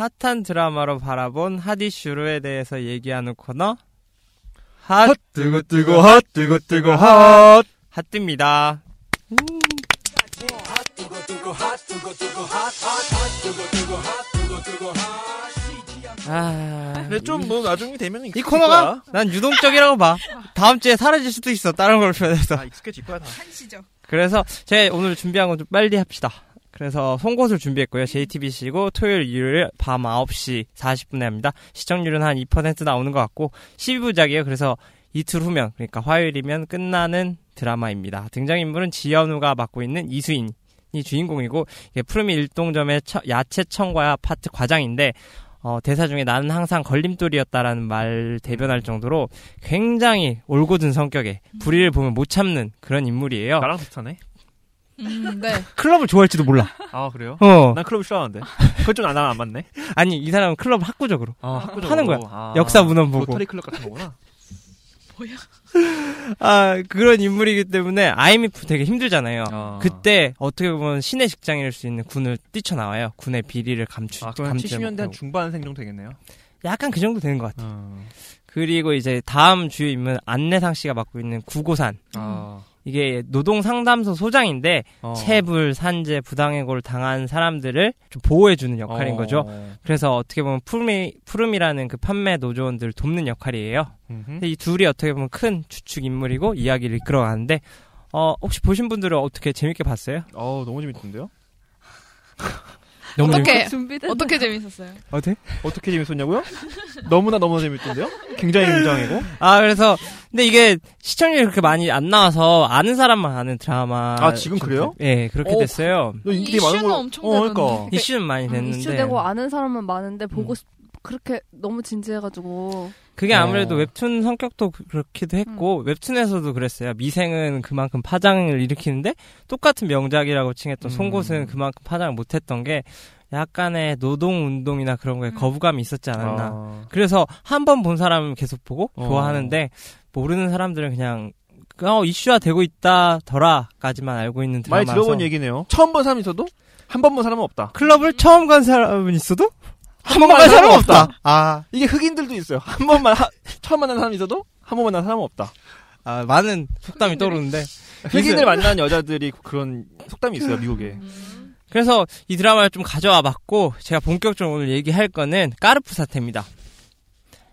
핫한 드라마로 바라본 핫 이슈에 대해서 얘기하는 코너 핫 뜨거 뜨거 핫 뜨거 뜨거 핫 핫입니다. 아, 근데 좀 뭐 나중에 되면 이 코너가 난 유동적이라고 봐. 다음 주에 사라질 수도 있어. 다른 걸 표현해서. 다 익숙해질 거야 다. 한시죠. 그래서 제가 오늘 준비한 건 좀 빨리 합시다. 그래서 송곳을 준비했고요. JTBC고 토요일, 일요일 밤 9시 40분에 합니다. 시청률은 한 2% 나오는 것 같고 12부작이에요. 그래서 이틀 후면 그러니까 화요일이면 끝나는 드라마입니다. 등장인물은 지연우가 맡고 있는 이수인이 주인공이고 이게 푸르미 일동점의 처- 야채 청과 파트 과장인데 어, 대사 중에 나는 항상 걸림돌이었다라는 말 대변할 정도로 굉장히 올곧은 성격에 불의를 보면 못 참는 그런 인물이에요. 나랑 비슷하네. 음, 네. 클럽을 좋아할지도 몰라. 아 그래요? 어. 난 클럽 싫어하는데. 그건 좀 나랑 안 맞네. 아니 이 사람은 클럽을 학구적으로 아, 학구적으로. 하는 거야. 아, 역사 문헌 보고. 로터리 클럽 같은 거구나. 아 그런 인물이기 때문에 IMF 되게 힘들잖아요. 아. 그때 어떻게 보면 신의 직장일 수 있는 군을 뛰쳐나와요. 군의 비리를 감추 아, 감추지 70년대 한. 중반생 정도 되겠네요. 약간 그 정도 되는 것 같아요. 어. 그리고 이제 다음 주요 인물 안내상 씨가 맡고 있는 구고산 아. 이게 노동 상담소 소장인데 어. 체불 산재 부당해고를 당한 사람들을 좀 보호해주는 역할인 어. 거죠. 그래서 어떻게 보면 푸름이 푸름이라는 그 판매 노조원들을 돕는 역할이에요. 이 둘이 어떻게 보면 큰 주축 인물이고 이야기를 이끌어가는데 어 혹시 보신 분들은 어떻게 재밌게 봤어요? 어 너무 재밌던데요? 너무 어떻게 준비된 어떻게 재밌었어요? 어때? 어떻게 재밌었냐고요? 너무나 너무 재밌던데요? 굉장히 굉장히고. 아 그래서 근데 이게 시청률이 그렇게 많이 안 나와서 아는 사람만 아는 드라마. 아, 지금 그래요? 예 그렇게 어, 됐어요. 이슈는 거. 엄청 어, 그러니까. 되던데. 이슈는 많이 됐는데 이슈 되고 아는 사람은 많은데 보고 음. 싶 그렇게 너무 진지해가지고 그게 아무래도 어. 웹툰 성격도 그- 그렇기도 했고 웹툰에서도 그랬어요. 미생은 그만큼 파장을 일으키는데 똑같은 명작이라고 칭했던 음. 송곳은 그만큼 파장을 못했던 게 약간의 노동 운동이나 그런 거에 음. 거부감이 있었지 않았나. 아. 그래서 한 번 본 사람은 계속 보고 어. 좋아하는데 모르는 사람들은 그냥 어 이슈화 되고 있다더라까지만 알고 있는 많이 드라마라서 들어본 얘기네요. 처음 본 사람이 있어도 한 번 본 사람은 없다. 클럽을 처음 간 사람은 있어도 한번번간간 사람은 사람은 없다. 아, 이게 흑인들도 있어요. 한 번만 하- 처음 만난 사람이 있어도 한 번 만난 사람은 없다. 아 많은 속담이 떠오르는데 흑인들 만나는 여자들이 그런 속담이 있어요 미국에. 그래서 이 드라마를 좀 가져와 봤고 제가 본격적으로 오늘 얘기할 거는 까르프 사태입니다.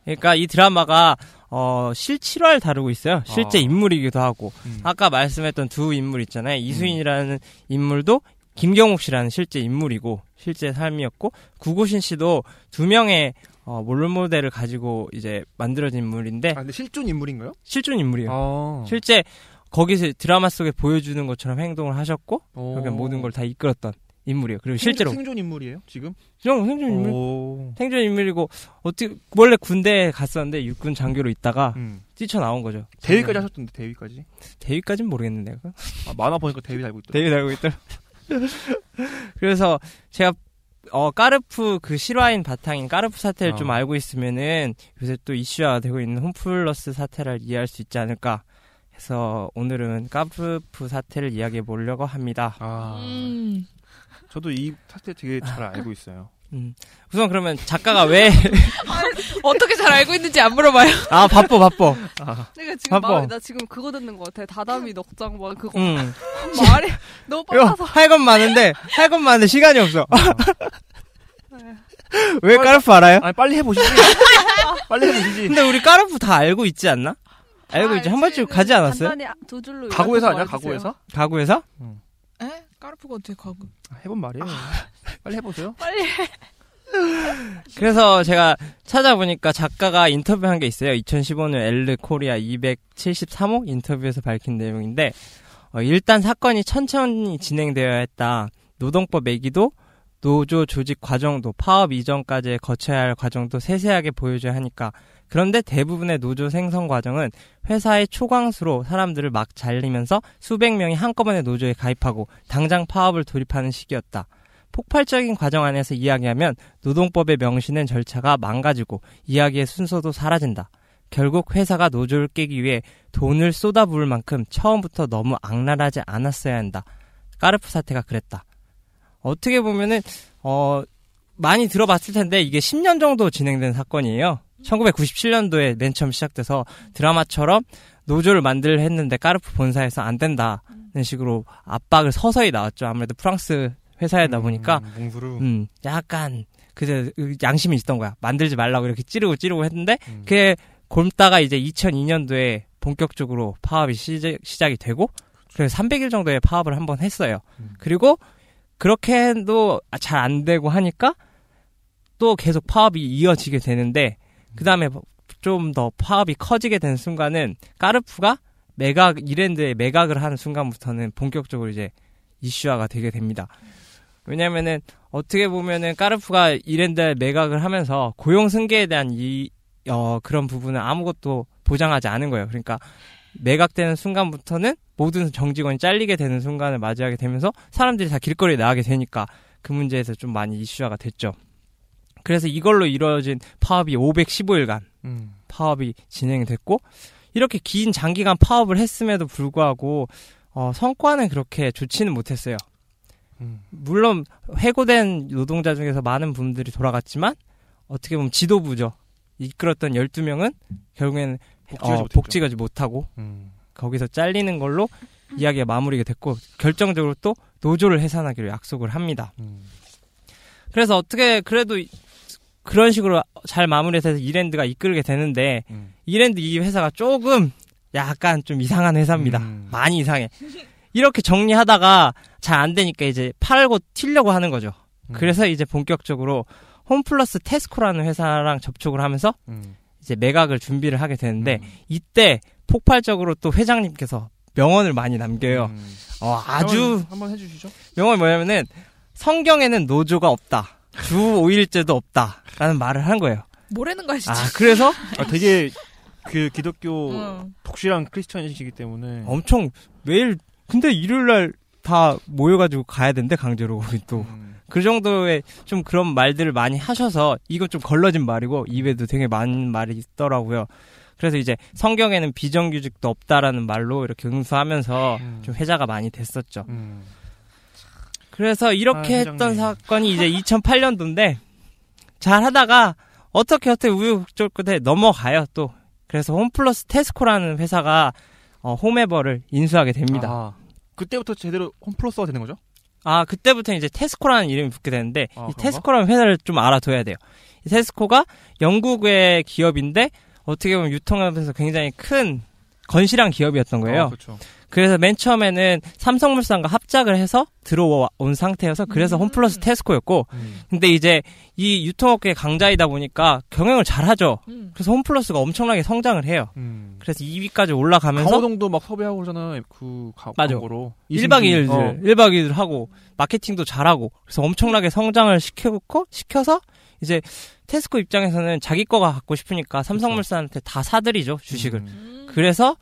그러니까 이 드라마가 어, 실칠화를 다루고 있어요. 실제 아. 인물이기도 하고 음. 아까 말씀했던 두 인물 있잖아요. 이수인이라는 인물도 김경욱 씨라는 실제 인물이고 실제 삶이었고 구고신 씨도 두 명의 어, 롤모델을 가지고 이제 만들어진 인물인데 아 근데 실존 인물인가요? 실존 인물이에요. 아. 실제 거기서 드라마 속에 보여주는 것처럼 행동을 하셨고 어. 그러니까 모든 걸 다 이끌었던 인물이에요. 그리고 실제로 생존 인물이에요 지금? 형 생존 인물 오. 생존 인물이고 어떻게 원래 군대에 갔었는데 육군 장교로 있다가 음. 뛰쳐 나온 거죠. 대위까지 하셨던데 대위까지? 대위까지는 모르겠는데. 아, 만화 보니까 대위 달고 있더라고. 대위 달고 있더라. 그래서 제가 어 까르프 그 실화인 바탕인 까르프 사태를 어. 좀 알고 있으면은 요새 또 이슈화가 되고 있는 홈플러스 사태를 이해할 수 있지 않을까 해서 오늘은 까르프 사태를 이야기해 보려고 합니다. 아. 음. 저도 이 사태 되게 잘 알고 있어요. 음. 우선 그러면 작가가 왜 어떻게 잘 알고 있는지 안 물어봐요. 아 바빠 바빠. 아. 내가 지금 바빠. 마음이 나 지금 그거 듣는 것 같아 다다미 넉장 막 그거 응. 말이 너무 빨라서 할 건 많은데 할 건 많은데 시간이 없어. 왜 까르프 알아요? 아니 빨리 해보시지. 빨리 해보시지. 근데 우리 까르프 다 알고 있지 않나? 알고 있지 한 번쯤 가지 않았어요? 간단히 두 줄로 가구에서 아니야? 가구에서? 가구에서? 에? 까르프가 어떻게 가고? 아, 해본 말이에요. 빨리 해보세요. 빨리 그래서 제가 찾아보니까 작가가 인터뷰한 게 있어요. 2015년 엘르 코리아 273호 인터뷰에서 밝힌 내용인데 어, 일단 사건이 천천히 진행되어야 했다. 노동법 얘기도 노조 조직 과정도 파업 이전까지 거쳐야 할 과정도 세세하게 보여줘야 하니까 그런데 대부분의 노조 생성 과정은 회사의 초강수로 사람들을 막 잘리면서 수백 명이 한꺼번에 노조에 가입하고 당장 파업을 돌입하는 식이었다. 폭발적인 과정 안에서 이야기하면 노동법의 명시된 절차가 망가지고 이야기의 순서도 사라진다. 결국 회사가 노조를 깨기 위해 돈을 쏟아부을 만큼 처음부터 너무 악랄하지 않았어야 한다. 까르프 사태가 그랬다. 어떻게 보면은 어 많이 들어봤을 텐데 이게 10년 정도 진행된 사건이에요. 1997년도에 맨 처음 시작돼서 드라마처럼 노조를 만들 했는데 까르푸 본사에서 안 된다는 식으로 압박을 서서히 나왔죠. 아무래도 프랑스 회사이다 보니까 음. 음, 약간 그제 양심이 있던 거야. 만들지 말라고 이렇게 찌르고 찌르고 했는데 음. 그게 곪다가 이제 2002년도에 본격적으로 파업이 시작, 시작이 되고 그래서 300일 정도의 파업을 한 번 했어요. 음. 그리고 그렇게 해도 잘 안 되고 하니까 또 계속 파업이 이어지게 되는데 그 다음에 좀 더 파업이 커지게 된 순간은 까르푸가 매각 이랜드에 매각을 하는 순간부터는 본격적으로 이제 이슈화가 되게 됩니다. 왜냐면은 어떻게 보면은 까르푸가 이랜드에 매각을 하면서 고용 승계에 대한 이 어, 그런 부분은 아무것도 보장하지 않은 거예요. 그러니까 매각되는 순간부터는 모든 정직원이 잘리게 되는 순간을 맞이하게 되면서 사람들이 다 길거리에 나가게 되니까 그 문제에서 좀 많이 이슈화가 됐죠. 그래서 이걸로 이루어진 파업이 515일간 음. 파업이 진행됐고 이렇게 긴 장기간 파업을 했음에도 불구하고 어, 성과는 그렇게 좋지는 못했어요. 음. 물론 해고된 노동자 중에서 많은 분들이 돌아갔지만 어떻게 보면 지도부죠. 이끌었던 12명은 결국에는 복지하지 어. 복지가지 못하고 음. 거기서 잘리는 걸로 이야기가 마무리가 됐고 결정적으로 또 노조를 해산하기로 약속을 합니다. 음. 그래서 어떻게 그래도 이- 그런 식으로 잘 마무리돼서 이랜드가 이끌게 되는데 음. 이랜드 이 회사가 조금 약간 좀 이상한 회사입니다. 음. 많이 이상해. 이렇게 정리하다가 잘 안 되니까 이제 팔고 튀려고 하는 거죠. 음. 그래서 이제 본격적으로 홈플러스 테스코라는 회사랑 접촉을 하면서 음. 이제 매각을 준비를 하게 되는데 음. 이때 폭발적으로 또 회장님께서 명언을 많이 남겨요. 음. 어, 아주 한번 해주시죠. 명언이 뭐냐면은 성경에는 노조가 없다. 주 5일제도 없다. 라는 말을 한 거예요. 뭐라는 거야, 진짜. 아, 그래서 아, 되게 그 기독교 응. 독실한 크리스천이시기 때문에 엄청 매일, 근데 일요일 날 다 모여가지고 가야 된대, 강제로. 우리 또. 음. 그 정도의 좀 그런 말들을 많이 하셔서 이건 좀 걸러진 말이고 입에도 되게 많은 말이 있더라고요. 그래서 이제 성경에는 비정규직도 없다라는 말로 이렇게 응수하면서 음. 좀 회자가 많이 됐었죠. 음. 그래서 이렇게 아, 했던. 사건이 이제 2008년도인데 잘 하다가 어떻게 어떻게 우유곡절 끝에 넘어가요 또. 그래서 홈플러스 테스코라는 회사가 어, 홈에버를 인수하게 됩니다. 아, 그때부터 제대로 홈플러스가 되는 거죠? 아, 그때부터 이제 테스코라는 이름이 붙게 되는데, 아, 이? 테스코라는 회사를 좀 알아둬야 돼요. 이 테스코가 영국의 기업인데, 어떻게 보면 유통업에서 굉장히 큰 건실한 기업이었던 거예요. 아, 그렇죠. 그래서 맨 처음에는 삼성물산과 합작을 해서 들어온 상태여서, 그래서 음. 홈플러스 테스코였고, 음. 근데 이제 이 유통업계 강자이다 보니까 경영을 잘하죠. 응. 그래서 홈플러스가 엄청나게 성장을 해요. 음. 그래서 2위까지 올라가면서 강호동도 막 섭외하고 그러잖아요. 그 가, 맞아. 광고로. 1박 2일, 어. 1박 2일 하고, 마케팅도 잘하고, 그래서 엄청나게 성장을 시켜놓고, 시켜서, 이제, 테스코 입장에서는 자기 거가 갖고 싶으니까 삼성물산한테 다 사들이죠, 주식을. 음. 음. 그래서,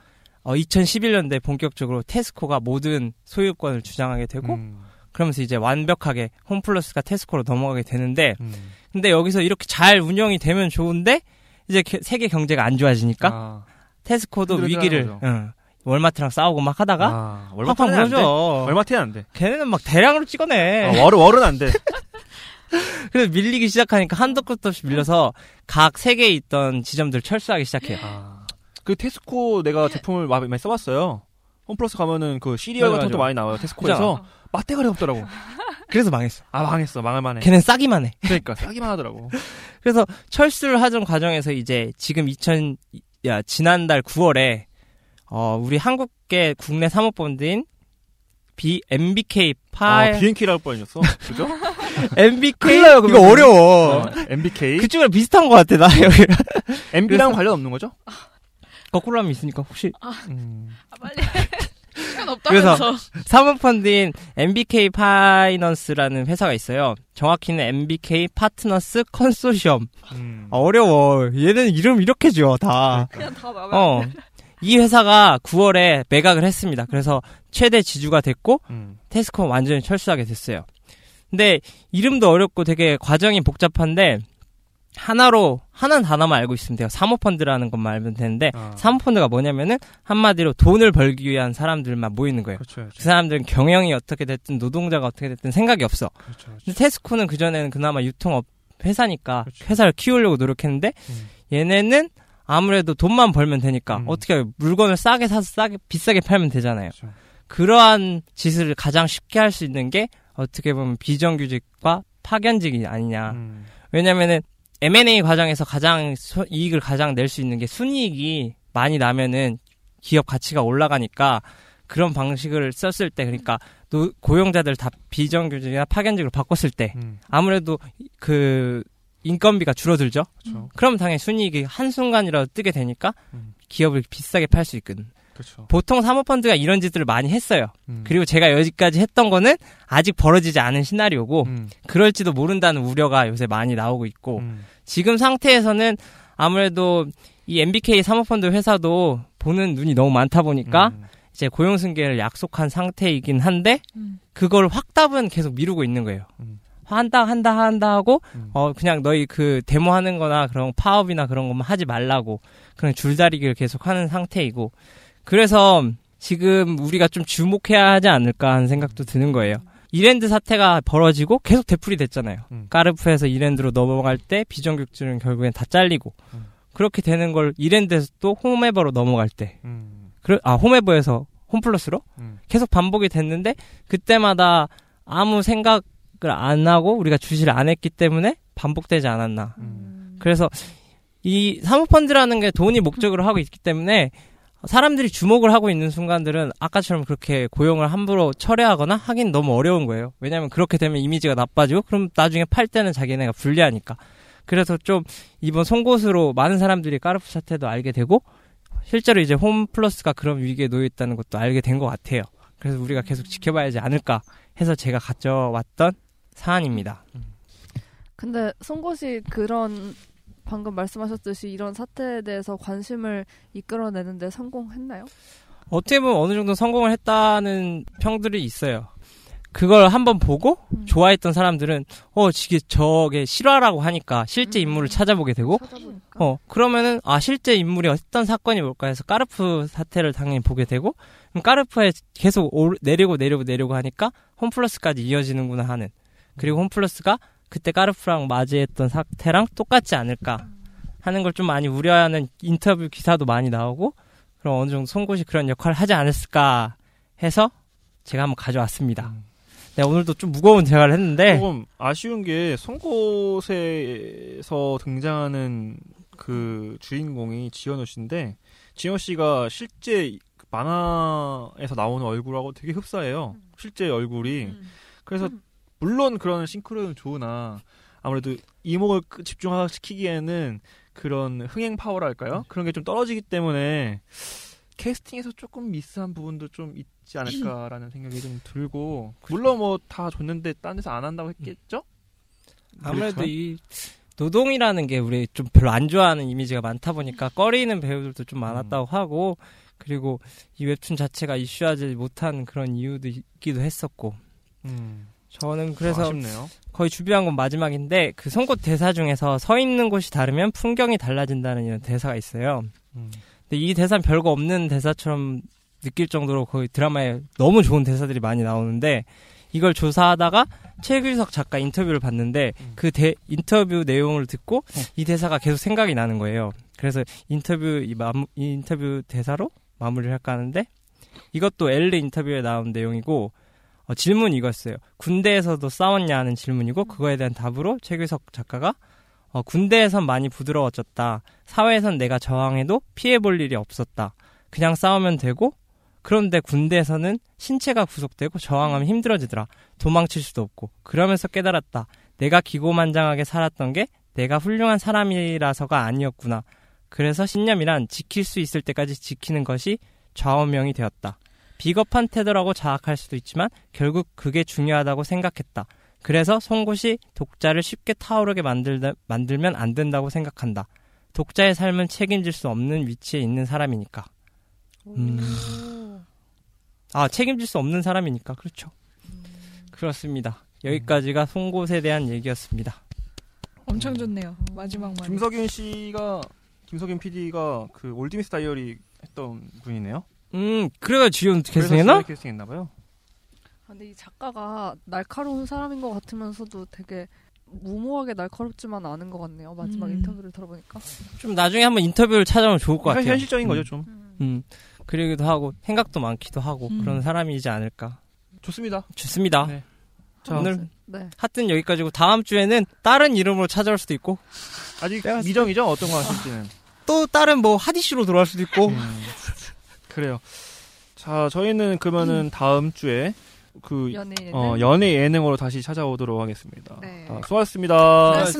어, 2011년대 본격적으로 테스코가 모든 소유권을 주장하게 되고, 음. 그러면서 이제 완벽하게 홈플러스가 테스코로 넘어가게 되는데, 음. 근데 여기서 이렇게 잘 운영이 되면 좋은데, 이제 게- 세계 경제가 안 좋아지니까, 아, 테스코도 위기를. 응, 월마트랑 싸우고 막 하다가, 아, 월마트는 안 돼. 월마트는 안 돼. 걔네는 막 대량으로 찍어내. 아, 월은 월은 안 돼. 그래서 밀리기 시작하니까 한도 끝도 없이 밀려서 각 세계에 있던 지점들 철수하기 시작해요. 아. 그 테스코 내가 제품을 많이 써봤어요. 홈플러스 가면은 그 시리얼 같은 것도. 많이 나와요. 테스코에서 맛대가리 없더라고. 그래서 망했어. 아 망했어, 망할만해. 걔는 싸기만 해. 그러니까 싸기만 하더라고. 그래서 철수를 하던 과정에서 이제 지금 2000, 야, 지난달 9월에, 어, 우리 한국계 국내 사모펀드인 B, MBK 파, 아, BNK라고 뻔했어. 그죠? MBK? 큰일 나요, 이거. 어려워. 어, MBK. 그쪽이랑 비슷한 것 같아, 나 여기. MB랑 그래서- 관련 없는 거죠? 거꾸로 하면 있으니까 혹시. 음. 아, 빨리. 시간 없다면서. 사모펀드인 MBK 파이넌스라는 회사가 있어요. 정확히는 MBK 파트너스 컨소시엄. 음. 어려워. 얘는 이름 이렇게 지어, 다. 그냥 다 나면 어. 이 회사가 9월에 매각을 했습니다. 그래서 최대 지주가 됐고, 음. 테스코 완전히 철수하게 됐어요. 근데 이름도 어렵고 되게 과정이 복잡한데, 하나로 하나는 단어만 알고 있으면 돼요. 사모펀드라는 것만 알면 되는데 아. 사모펀드가 뭐냐면은 한마디로 돈을 벌기 위한 사람들만 모이는 거예요. 그렇죠. 그 사람들은 경영이 어떻게 됐든 노동자가 어떻게 됐든 생각이 없어. 그렇죠. 그렇죠. 근데 테스코는 그 전에는 그나마 유통업 회사니까 그렇죠. 회사를 키우려고 노력했는데 음. 얘네는 아무래도 돈만 벌면 되니까 음. 어떻게 물건을 싸게 사서 싸게 비싸게 팔면 되잖아요. 그렇죠. 그러한 짓을 가장 쉽게 할 수 있는 게 어떻게 보면 비정규직과 파견직이 아니냐. 음. 왜냐면은 M&A 과정에서 가장 소- 이익을 가장 낼 수 있는 게 순이익이 많이 나면은 기업 가치가 올라가니까 그런 방식을 썼을 때 그러니까 노- 고용자들 다 비정규직이나 파견직으로 바꿨을 때 음. 아무래도 그 인건비가 줄어들죠. 그렇죠. 그럼 당연히 순이익이 한순간이라도 뜨게 되니까 음. 기업을 비싸게 팔 수 있거든. 그렇죠. 보통 사모펀드가 이런 짓들을 많이 했어요. 음. 그리고 제가 여기까지 했던 거는 아직 벌어지지 않은 시나리오고 음. 그럴지도 모른다는 우려가 요새 많이 나오고 있고 음. 지금 상태에서는 아무래도 이 MBK 사모펀드 회사도 보는 눈이 너무 많다 보니까 음. 이제 고용 승계를 약속한 상태이긴 한데 음. 그걸 확답은 계속 미루고 있는 거예요. 음. 한다 한다 한다 하고 음. 어 그냥 너희 그 데모 하는 거나 그런 파업이나 그런 것만 하지 말라고 그냥 줄다리기를 계속 하는 상태이고 그래서 지금 우리가 좀 주목해야 하지 않을까 하는 생각도 드는 거예요. 이랜드 사태가 벌어지고 계속 되풀이 됐잖아요. 음. 까르프에서 이랜드로 넘어갈 때 비정규직은 결국엔 다 잘리고 음. 그렇게 되는 걸 이랜드에서 또 홈에버로 넘어갈 때 음. 그래 아 홈에버에서 홈플러스로 음. 계속 반복이 됐는데 그때마다 아무 생각을 안 하고 우리가 주시를 안 했기 때문에 반복되지 않았나. 음. 그래서 이 사모펀드라는 게 돈이 목적으로 하고 있기 때문에 사람들이 주목을 하고 있는 순간들은 아까처럼 그렇게 고용을 함부로 철회하거나 하긴 너무 어려운 거예요. 왜냐하면 그렇게 되면 이미지가 나빠지고 그럼 나중에 팔 때는 자기네가 불리하니까. 그래서 좀 이번 송곳으로 많은 사람들이 까르푸 사태도 알게 되고 실제로 이제 홈플러스가 그런 위기에 놓여 있다는 것도 알게 된 것 같아요. 그래서 우리가 계속 지켜봐야지 않을까 해서 제가 가져왔던 사안입니다. 근데 송곳이 그런 방금 말씀하셨듯이 이런 사태에 대해서 관심을 이끌어내는데 성공했나요? 어떻게 보면 어느 정도 성공을 했다는 평들이 있어요. 그걸 한번 보고 음. 좋아했던 사람들은 어 지게 저게 실화라고 하니까 실제 음. 인물을 찾아보게 되고 찾아보니까. 어 그러면은 아 실제 인물이 어떤 사건이 뭘까 해서 까르프 사태를 당연히 보게 되고 까르프에 계속 올- 내리고 내리고 내리고 하니까 홈플러스까지 이어지는구나 하는 그리고 홈플러스가 그때 까르프랑 맞이했던 사태랑 똑같지 않을까 하는 걸 좀 많이 우려하는 인터뷰 기사도 많이 나오고 그럼 어느 정도 송곳이 그런 역할을 하지 않았을까 해서 제가 한번 가져왔습니다. 음. 네, 오늘도 좀 무거운 대화를 했는데 조금 아쉬운 게 송곳에서 등장하는 그 주인공이 지현우 씨인데 지현우 씨가 실제 그 만화에서 나오는 얼굴하고 되게 흡사해요. 실제 얼굴이. 그래서 물론 그런 싱크로는 좋으나 아무래도 이목을 끄- 집중시키기에는 그런 흥행 파워랄까요? 그런 게 좀 떨어지기 때문에 캐스팅에서 조금 미스한 부분도 좀 있지 않을까라는 생각이 좀 들고 물론 뭐 다 줬는데 딴 데서 안 한다고 했겠죠? 아무래도 그렇지만? 이 노동이라는 게 우리 좀 별로 안 좋아하는 이미지가 많다 보니까 꺼리는 배우들도 좀 많았다고 하고 그리고 이 웹툰 자체가 이슈하지 못한 그런 이유도 있기도 했었고 음, 저는 그래서 아쉽네요. 거의 준비한 건 마지막인데 그 송곳 대사 중에서 서 있는 곳이 다르면 풍경이 달라진다는 이런 대사가 있어요. 음. 근데 이 대사는 별거 없는 대사처럼 느낄 정도로 거의 드라마에 너무 좋은 대사들이 많이 나오는데 이걸 조사하다가 최규석 작가 인터뷰를 봤는데 음. 그 대, 인터뷰 내용을 듣고 이 대사가 계속 생각이 나는 거예요. 그래서 인터뷰 이, 마무, 이 인터뷰 대사로 마무리를 할까 하는데 이것도 엘리 인터뷰에 나온 내용이고 어, 질문 이거였어요. 군대에서도 싸웠냐 하는 질문이고 그거에 대한 답으로 최규석 작가가 어, 군대에선 많이 부드러워졌다. 사회에선 내가 저항해도 피해볼 일이 없었다. 그냥 싸우면 되고 그런데 군대에서는 신체가 구속되고 저항하면 힘들어지더라. 도망칠 수도 없고 그러면서 깨달았다. 내가 기고만장하게 살았던 게 내가 훌륭한 사람이라서가 아니었구나. 그래서 신념이란 지킬 수 있을 때까지 지키는 것이 좌우명이 되었다. 비겁한 태도라고 자학할 수도 있지만 결국 그게 중요하다고 생각했다. 그래서 송곳이 독자를 쉽게 타오르게 만들다, 만들면 안 된다고 생각한다. 독자의 삶은 책임질 수 없는 위치에 있는 사람이니까. 음. 아, 책임질 수 없는 사람이니까. 그렇죠. 그렇습니다. 여기까지가 송곳에 대한 얘기였습니다. 엄청 좋네요. 마지막 말. 김석윤 씨가 김석윤 PD가 그 올드미스 다이어리 했던 분이네요. 음, 그래가 그래서 캐스팅했나? 지원 캐스팅했나 봐요. 아, 근데 이 작가가 날카로운 사람인 것 같으면서도 되게 무모하게 날카롭지만 않은 것 같네요. 마지막 음. 인터뷰를 들어보니까. 좀 나중에 한번 인터뷰를 찾아보면 좋을 것 같아요. 현실적인 음. 거죠 좀. 음, 그러기도 하고 생각도 많기도 하고 음. 그런 사람이지 않을까. 좋습니다. 좋습니다. 네. 자, 오늘 네. 하여튼 여기까지고 다음 주에는 다른 이름으로 찾아올 수도 있고 아직 미정이죠 어떤 거 하실지는. 또 다른 뭐 하디슈로 돌아올 수도 있고 음, 그래요. 자 저희는 그러면은 다음 주에 그 연예인. 어, 연예 예능으로 다시 찾아오도록 하겠습니다. 네. 아, 수고하셨습니다. 핫뜨